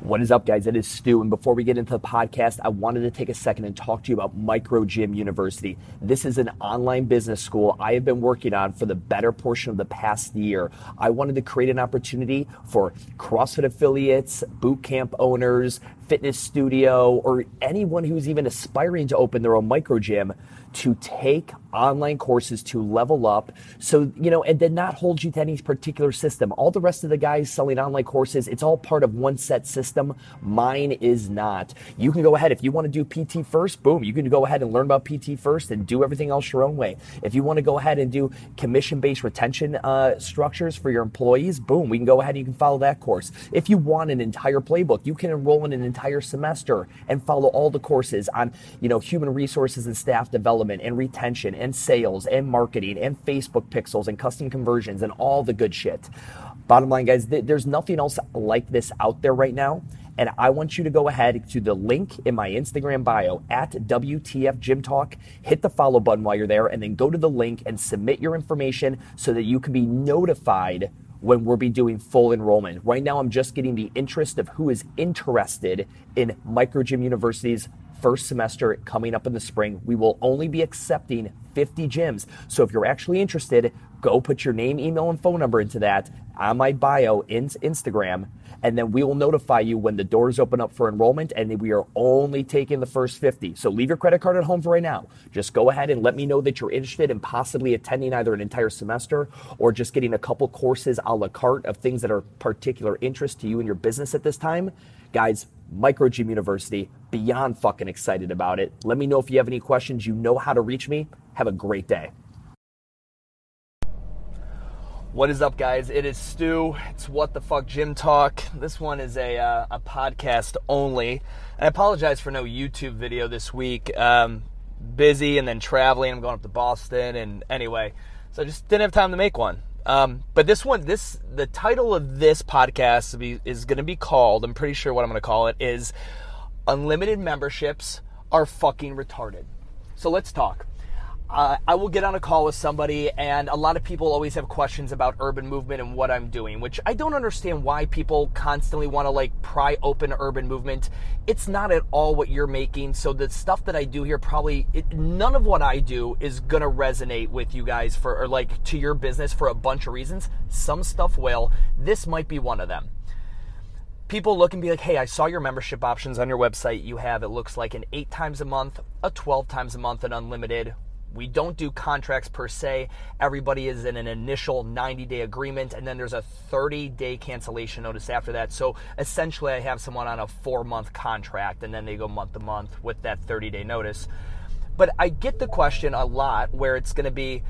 What is up, guys? It is Stu. And before we get into the podcast, I wanted to take a second and talk to you about Micro Gym University. This is an online business school I have been working on for the better portion of the past year. I wanted to create an opportunity for CrossFit affiliates, boot camp owners, fitness studio, or anyone who's even aspiring to open their own micro gym to take online courses to level up. So you know and then not hold you to any particular system. All the rest of the guys selling online courses it's all part of one set system. Mine is not. You can go ahead. If you want to do pt first boom you can go ahead and learn about pt first and do everything else your own way. If you want to go ahead and do commission based retention uh, structures for your employees boom we can go ahead and you can follow that course. If you want an entire playbook you can enroll in an entire semester and follow all the courses on you know human resources and staff development and retention and sales and marketing and Facebook pixels and custom conversions and all the good shit. Bottom line, guys, th- there's nothing else like this out there right now. And I want you to go ahead to the link in my Instagram bio at WTF Gym Talk. Hit the follow button while you're there, and then go to the link and submit your information so that you can be notified when we'll be doing full enrollment. Right now, I'm just getting the interest of who is interested in Micro Gym University's first semester coming up in the spring. We will only be accepting 50 gyms. So if you're actually interested, go put your name, email, and phone number into that on my bio in Instagram, and then we will notify you when the doors open up for enrollment. And we are only taking the first 50. So leave your credit card at home for right now. Just go ahead and let me know that you're interested in possibly attending either an entire semester or just getting a couple courses a la carte of things that are particular interest to you and your business at this time. Guys, Micro Gym University, beyond fucking excited about it. Let me know if you have any questions. You know how to reach me. Have a great day. What is up, guys? It is Stu. It's What the Fuck Gym Talk. This one is a, uh, a podcast only. And I apologize for no YouTube video this week. Um, busy and then traveling. I'm going up to Boston. And anyway, so I just didn't have time to make one. Um, but this one, this the title of this podcast is going to be called. I'm pretty sure what I'm going to call it is "Unlimited Memberships Are Fucking Retarded." So let's talk uh, I will get on a call with somebody, and a lot of people always have questions about urban movement and what I'm doing, which I don't understand why people constantly want to like pry open urban movement. It's not at all what you're making. So the stuff that I do here probably it, none of what I do is gonna resonate with you guys for or like to your business for a bunch of reasons. Some stuff will. This might be one of them people look and be like, hey, I saw your membership options on your website. You have, it looks like an eight times a month, a 12 times a month, an unlimited. We don't do contracts per se. Everybody is in an initial 90 day agreement, and then there's a 30 day cancellation notice after that. So essentially, I have someone on a four month contract, and then they go month to month with that 30 day notice. But I get the question a lot where it's going to be,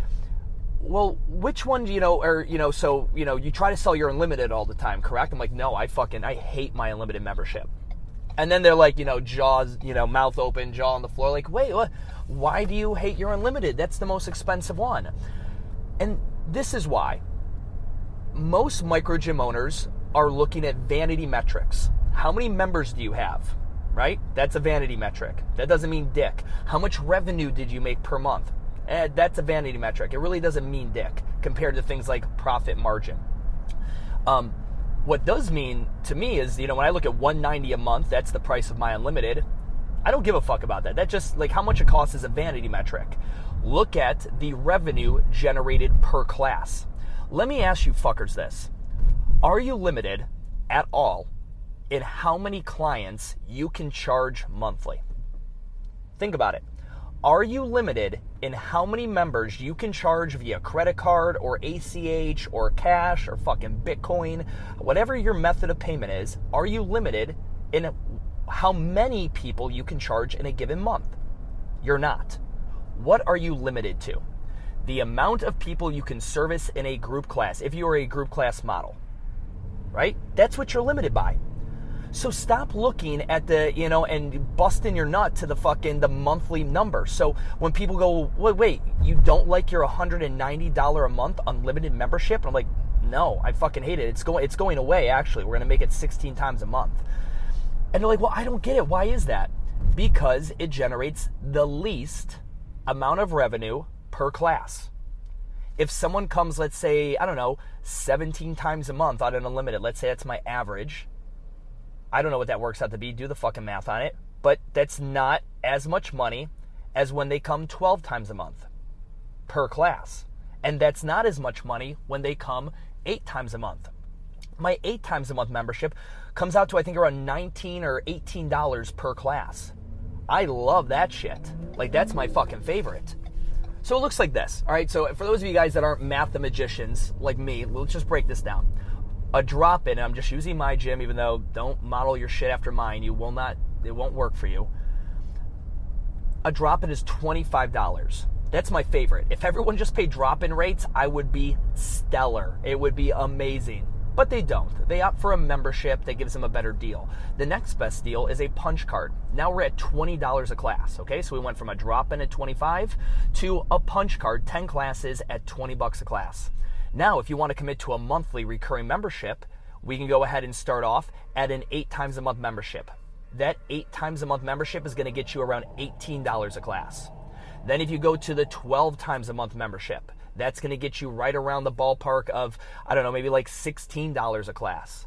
well, which one do you know, or, you know, so, you know, you try to sell your unlimited all the time, correct? I'm like, no, I fucking, I hate my unlimited membership. And then they're like, you know, jaws, you know, mouth open, jaw on the floor, like, wait, what? Why do you hate your unlimited? That's the most expensive one. And this is why. Most micro gym owners are looking at vanity metrics. How many members do you have? Right? That's a vanity metric. That doesn't mean dick. How much revenue did you make per month? Eh, that's a vanity metric. It really doesn't mean dick compared to things like profit margin. Um, what does mean to me is, you know, when I look at 190 a month, that's the price of my unlimited. I don't give a fuck about that. That just like how much it costs is a vanity metric. Look at the revenue generated per class. Let me ask you fuckers this. Are you limited at all in how many clients you can charge monthly? Think about it. Are you limited in how many members you can charge via credit card or ACH or cash or fucking Bitcoin, whatever your method of payment is? Are you limited in how many people you can charge in a given month. You're not. What are you limited to? The amount of people you can service in a group class, if you are a group class model, right? That's what you're limited by. So stop looking at the, you know, and busting your nut to the fucking the monthly number. So when people go, wait, wait, you don't like your $190 a month unlimited membership? I'm like, no, I fucking hate it. It's going, it's going away. Actually, we're gonna make it 16 times a month. And they're like, well, I don't get it. Why is that? Because it generates the least amount of revenue per class. If someone comes, let's say, I don't know, 17 times a month on an unlimited, let's say that's my average, I don't know what that works out to be. Do the fucking math on it. But that's not as much money as when they come 12 times a month per class. And that's not as much money when they come eight times a month. My eight times a month membership comes out to, I think, around 19 or $18 per class. I love that shit. Like, that's my fucking favorite. So it looks like this. All right, so for those of you guys that aren't mathematicians like me, let's just break this down. A drop in, I'm just using my gym, even though don't model your shit after mine. You will not, it won't work for you. A drop in is $25. That's my favorite. If everyone just paid drop in rates, I would be stellar. It would be amazing. But they don't. They opt for a membership that gives them a better deal. The next best deal is a punch card. Now we're at $20 a class, okay? So we went from a drop in at 25 to a punch card, 10 classes at 20 bucks a class. Now, if you want to commit to a monthly recurring membership, we can go ahead and start off at an 8 times a month membership. That 8 times a month membership is going to get you around $18 a class. Then if you go to the 12 times a month membership, that's going to get you right around the ballpark of, I don't know, maybe like $16 a class.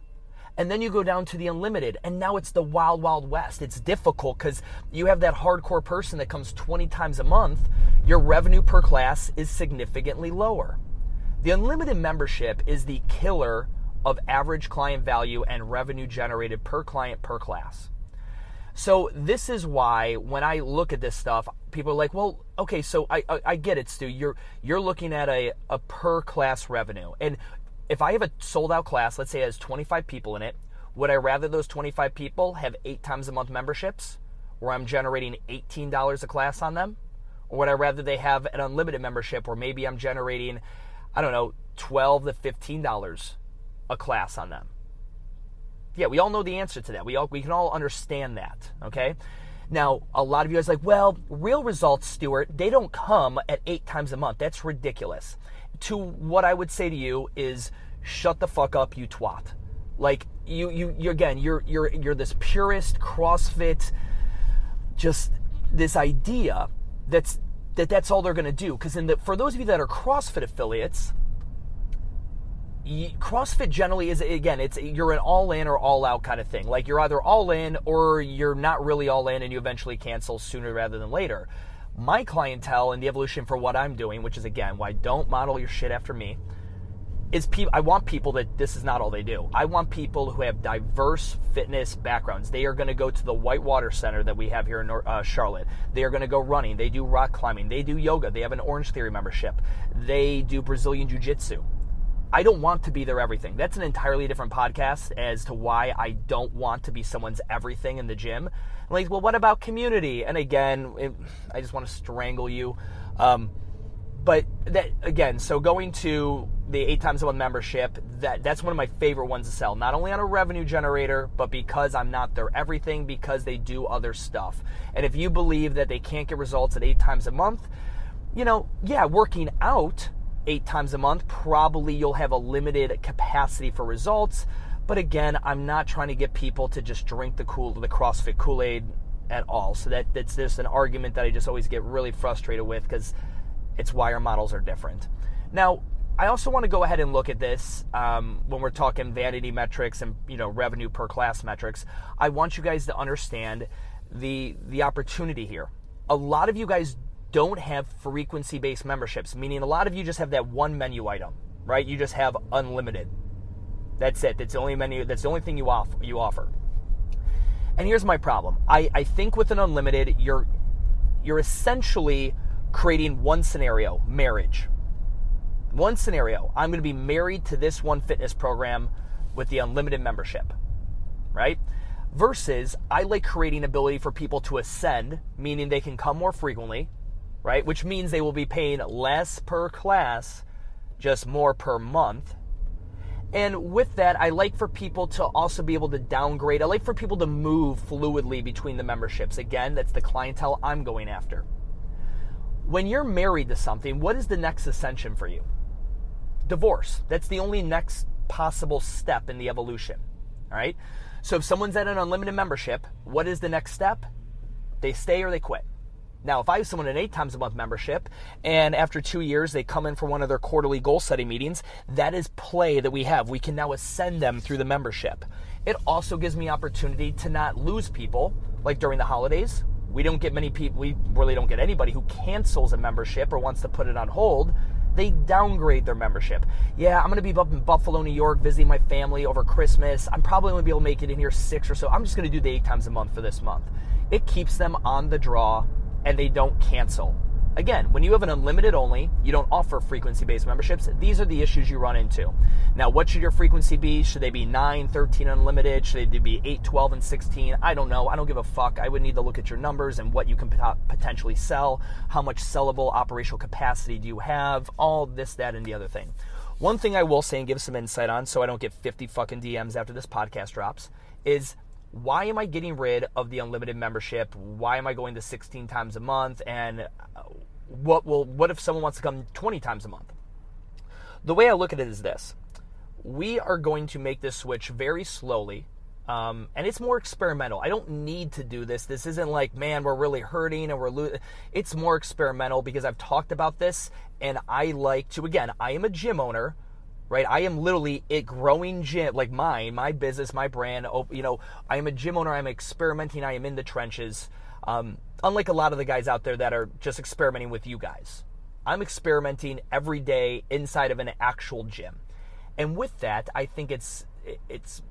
And then you go down to the unlimited, and now it's the wild, wild west. It's difficult because you have that hardcore person that comes 20 times a month. Your revenue per class is significantly lower. The unlimited membership is the killer of average client value and revenue generated per client per class. So this is why when I look at this stuff, people are like, "Well, okay, so I I, I get it, Stu. You're you're looking at a a per class revenue, and if I have a sold out class, let's say it has 25 people in it, would I rather those 25 people have eight times a month memberships, where I'm generating $18 a class on them, or would I rather they have an unlimited membership, where maybe I'm generating, I don't know, 12 to 15 dollars a class on them? Yeah, we all know the answer to that. We all we can all understand that. Okay. Now, a lot of you guys like, well, real results, Stuart, they don't come at eight times a month. That's ridiculous. To what I would say to you is, shut the fuck up, you twat. Like you, you, you again, you're you're you're this purist CrossFit, just this idea that's that that's all they're going to do. Because in the for those of you that are CrossFit affiliates, CrossFit generally is again, it's you're an all in or all out kind of thing. Like you're either all in or you're not really all in and you eventually cancel sooner rather than later. My clientele and the evolution for what I'm doing, which is again why don't model your shit after me, is people I want people that this is not all they do. I want people who have diverse fitness backgrounds. They are going to go to the Whitewater Center that we have here in uh, Charlotte. They are going to go running. They do rock climbing. They do yoga. They have an Orange Theory membership. They do Brazilian Jiu Jitsu I don't want to be their everything. That's an entirely different podcast as to why I don't want to be someone's everything in the gym. like, well, what about community? And again, it, I just want to strangle you. Um, but that again, so going to the eight times a month membership, that that's one of my favorite ones to sell. Not only on a revenue generator, but because I'm not their everything, because they do other stuff. And if you believe that they can't get results at eight times a month, you know, yeah, working out eight times a month, probably you'll have a limited capacity for results. But again, I'm not trying to get people to just drink the cool the CrossFit Kool-Aid at all. So that that's just an argument that I just always get really frustrated with because it's why our models are different. Now, I also want to go ahead and look at this um, when we're talking vanity metrics and you know revenue per class metrics. I want you guys to understand the the opportunity here. A lot of you guys don't have frequency based memberships, meaning a lot of you just have that one menu item, right? You just have unlimited. That's it. That's the only menu, that's the only thing you offer you offer. And here's my problem. I, I think with an unlimited, you're you're essentially creating one scenario, marriage. One scenario. I'm going to be married to this one fitness program with the unlimited membership. Right? Versus I like creating ability for people to ascend, meaning they can come more frequently, right? Which means they will be paying less per class, just more per month. And with that, I like for people to also be able to downgrade. I like for people to move fluidly between the memberships. Again, that's the clientele I'm going after. When you're married to something, what is the next ascension for you? Divorce. That's the only next possible step in the evolution. All right? So if someone's at an unlimited membership, what is the next step? They stay or they quit Now, if I have someone an eight times a month membership and after two years they come in for one of their quarterly goal setting meetings, that is play that we have. We can now ascend them through the membership. It also gives me opportunity to not lose people, like during the holidays. We don't get many people, we really don't get anybody who cancels a membership or wants to put it on hold. They downgrade their membership. Yeah, I'm going to be up in Buffalo, New York, visiting my family over Christmas. I'm probably going to be able to make it in here six or so. I'm just going to do the eight times a month for this month. It keeps them on the draw and they don't cancel. Again, when you have an unlimited only, you don't offer frequency based memberships, these are the issues you run into. Now, what should your frequency be? Should they be 9, 13 unlimited? Should they be 8, 12, and 16? I don't know. I don't give a fuck. I would need to look at your numbers and what you can potentially sell. How much sellable operational capacity do you have? All this, that, and the other thing. One thing I will say and give some insight on so I don't get 50 fucking DMs after this podcast drops is why am I getting rid of the unlimited membership? Why am I going to 16 times a month? And uh, what will what if someone wants to come 20 times a month? The way I look at it is this: we are going to make this switch very slowly. Um, and it's more experimental. I don't need to do this. This isn't like, man, we're really hurting and we're losing. It's more experimental because I've talked about this and I like to, again, I am a gym owner right? I am literally a growing gym, like mine, my business, my brand. You know, I am a gym owner. I'm experimenting. I am in the trenches. Um, unlike a lot of the guys out there that are just experimenting with you guys, I'm experimenting every day inside of an actual gym. And with that, I think it's it's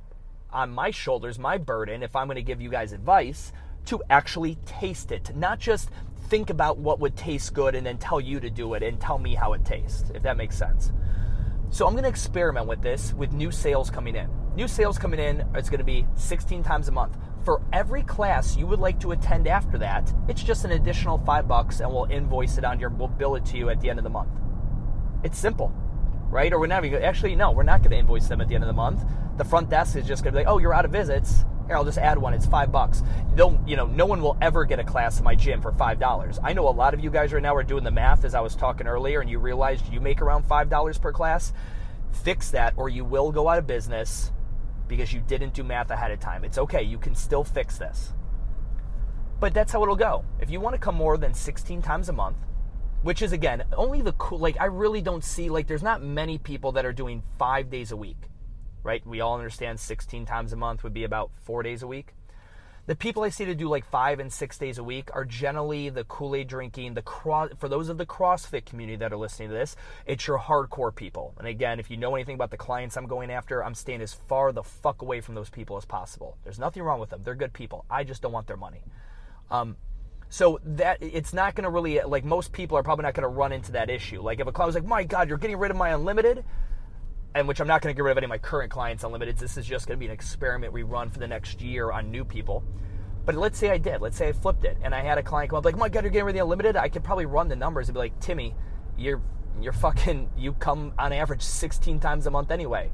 on my shoulders, my burden, if I'm going to give you guys advice, to actually taste it, not just think about what would taste good and then tell you to do it and tell me how it tastes, if that makes sense. So I'm going to experiment with this with new sales coming in. New sales coming in is going to be 16 times a month. For every class you would like to attend after that, it's just an additional five bucks and we'll invoice it on your, we'll bill it to you at the end of the month. It's simple, right? Or we're not actually, no, we're not going to invoice them at the end of the month. The front desk is just going to be like, oh, you're out of visits. Here, I'll just add one. It's five bucks. Don't you know? No one will ever get a class in my gym for five dollars. I know a lot of you guys right now are doing the math as I was talking earlier, and you realized you make around five dollars per class. Fix that, or you will go out of business because you didn't do math ahead of time. It's okay. You can still fix this. But that's how it'll go. If you want to come more than 16 times a month, which is again only the cool like i really don't see like there's not many people that are doing five days a week right? We all understand 16 times a month would be about four days a week. The people I see to do like five and six days a week are generally the Kool Aid drinking, the cross. For those of the CrossFit community that are listening to this, it's your hardcore people. And again, if you know anything about the clients I'm going after, I'm staying as far the fuck away from those people as possible. There's nothing wrong with them; they're good people. I just don't want their money. Um, so that it's not going to really like most people are probably not going to run into that issue. Like if a client was like, "My God, you're getting rid of my unlimited," and which I'm not going to get rid of any of my current clients unlimited. This is just going to be an experiment we run for the next year on new people. But let's say I did. Let's say I flipped it, and I had a client come up like, "Oh my God, you're getting rid of the unlimited." I could probably run the numbers and be like, "Timmy, you're you're fucking you come on average 16 times a month anyway,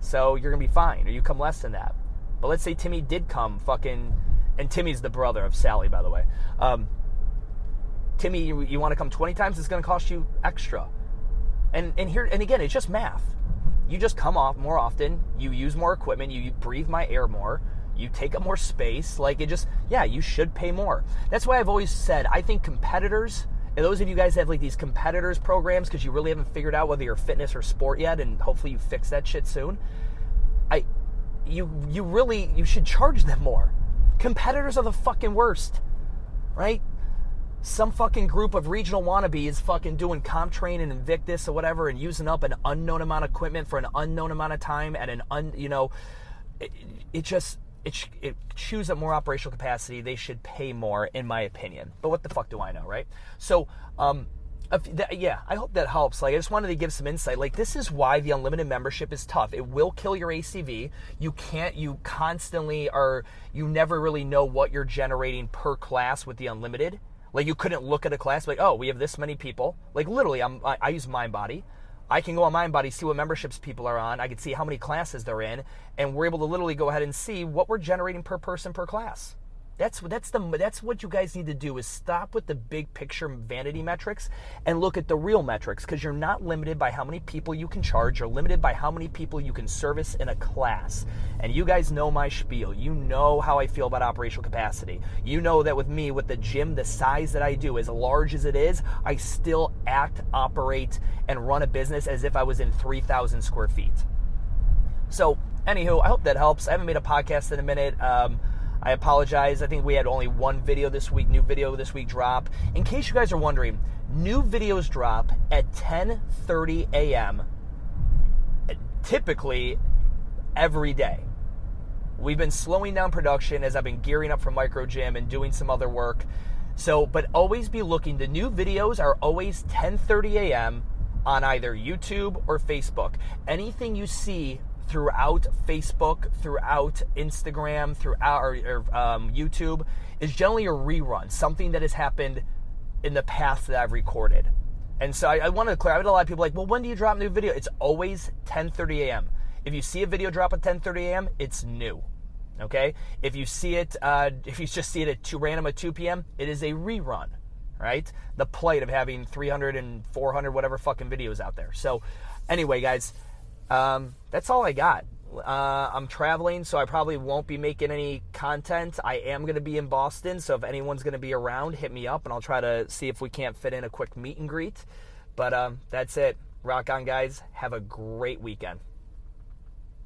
so you're gonna be fine, or you come less than that." But let's say Timmy did come fucking, and Timmy's the brother of Sally, by the way. Um, Timmy, you, you want to come 20 times? It's going to cost you extra. And and here and again, it's just math you just come off more often, you use more equipment, you, breathe my air more, you take up more space. Like it just, yeah, you should pay more. That's why I've always said I think competitors, and those of you guys have like these competitors programs because you really haven't figured out whether you're fitness or sport yet, and hopefully you fix that shit soon. I, you, you really, you should charge them more. Competitors are the fucking worst, right? Some fucking group of regional wannabes fucking doing CompTrain and Invictus or whatever and using up an unknown amount of equipment for an unknown amount of time at an un, you know, it, it just, it, it chews up more operational capacity. They should pay more, in my opinion. But what the fuck do I know, right? So, um, yeah, I hope that helps. Like, I just wanted to give some insight. Like, this is why the unlimited membership is tough. It will kill your ACV. You can't, you constantly are, you never really know what you're generating per class with the unlimited. Like you couldn't look at a class like, oh, we have this many people. Like literally, I'm, I, I use MindBody. I can go on MindBody, see what memberships people are on. I can see how many classes they're in, and we're able to literally go ahead and see what we're generating per person per class. That's that's the that's what you guys need to do is stop with the big picture vanity metrics and look at the real metrics because you're not limited by how many people you can charge. You're limited by how many people you can service in a class. And you guys know my spiel. You know how I feel about operational capacity. You know that with me, with the gym, the size that I do, as large as it is, I still act, operate, and run a business as if I was in 3,000 square feet. So, anywho, I hope that helps. I haven't made a podcast in a minute. Um, I apologize. I think we had only one video this week, new video this week drop. In case you guys are wondering, new videos drop at 10:30 a.m. typically every day. We've been slowing down production as I've been gearing up for micro gym and doing some other work. So, but always be looking. The new videos are always 10:30 a.m. on either YouTube or Facebook. Anything you see throughout Facebook, throughout Instagram, throughout or, or um, YouTube is generally a rerun, something that has happened in the past that I've recorded. And so I, I want to clear. I had a lot of people like, well, when do you drop new video? It's always 10:30 a.m. If you see a video drop at 10:30 a.m., it's new. Okay. If you see it, uh, if you just see it at two random at 2 p.m., it is a rerun. Right? The plight of having 300 and 400 whatever fucking videos out there. So, anyway, guys. Um, that's all I got. Uh, I'm traveling, so I probably won't be making any content. I am going to be in Boston, so if anyone's going to be around, hit me up and I'll try to see if we can't fit in a quick meet and greet. But um, that's it. Rock on, guys. Have a great weekend.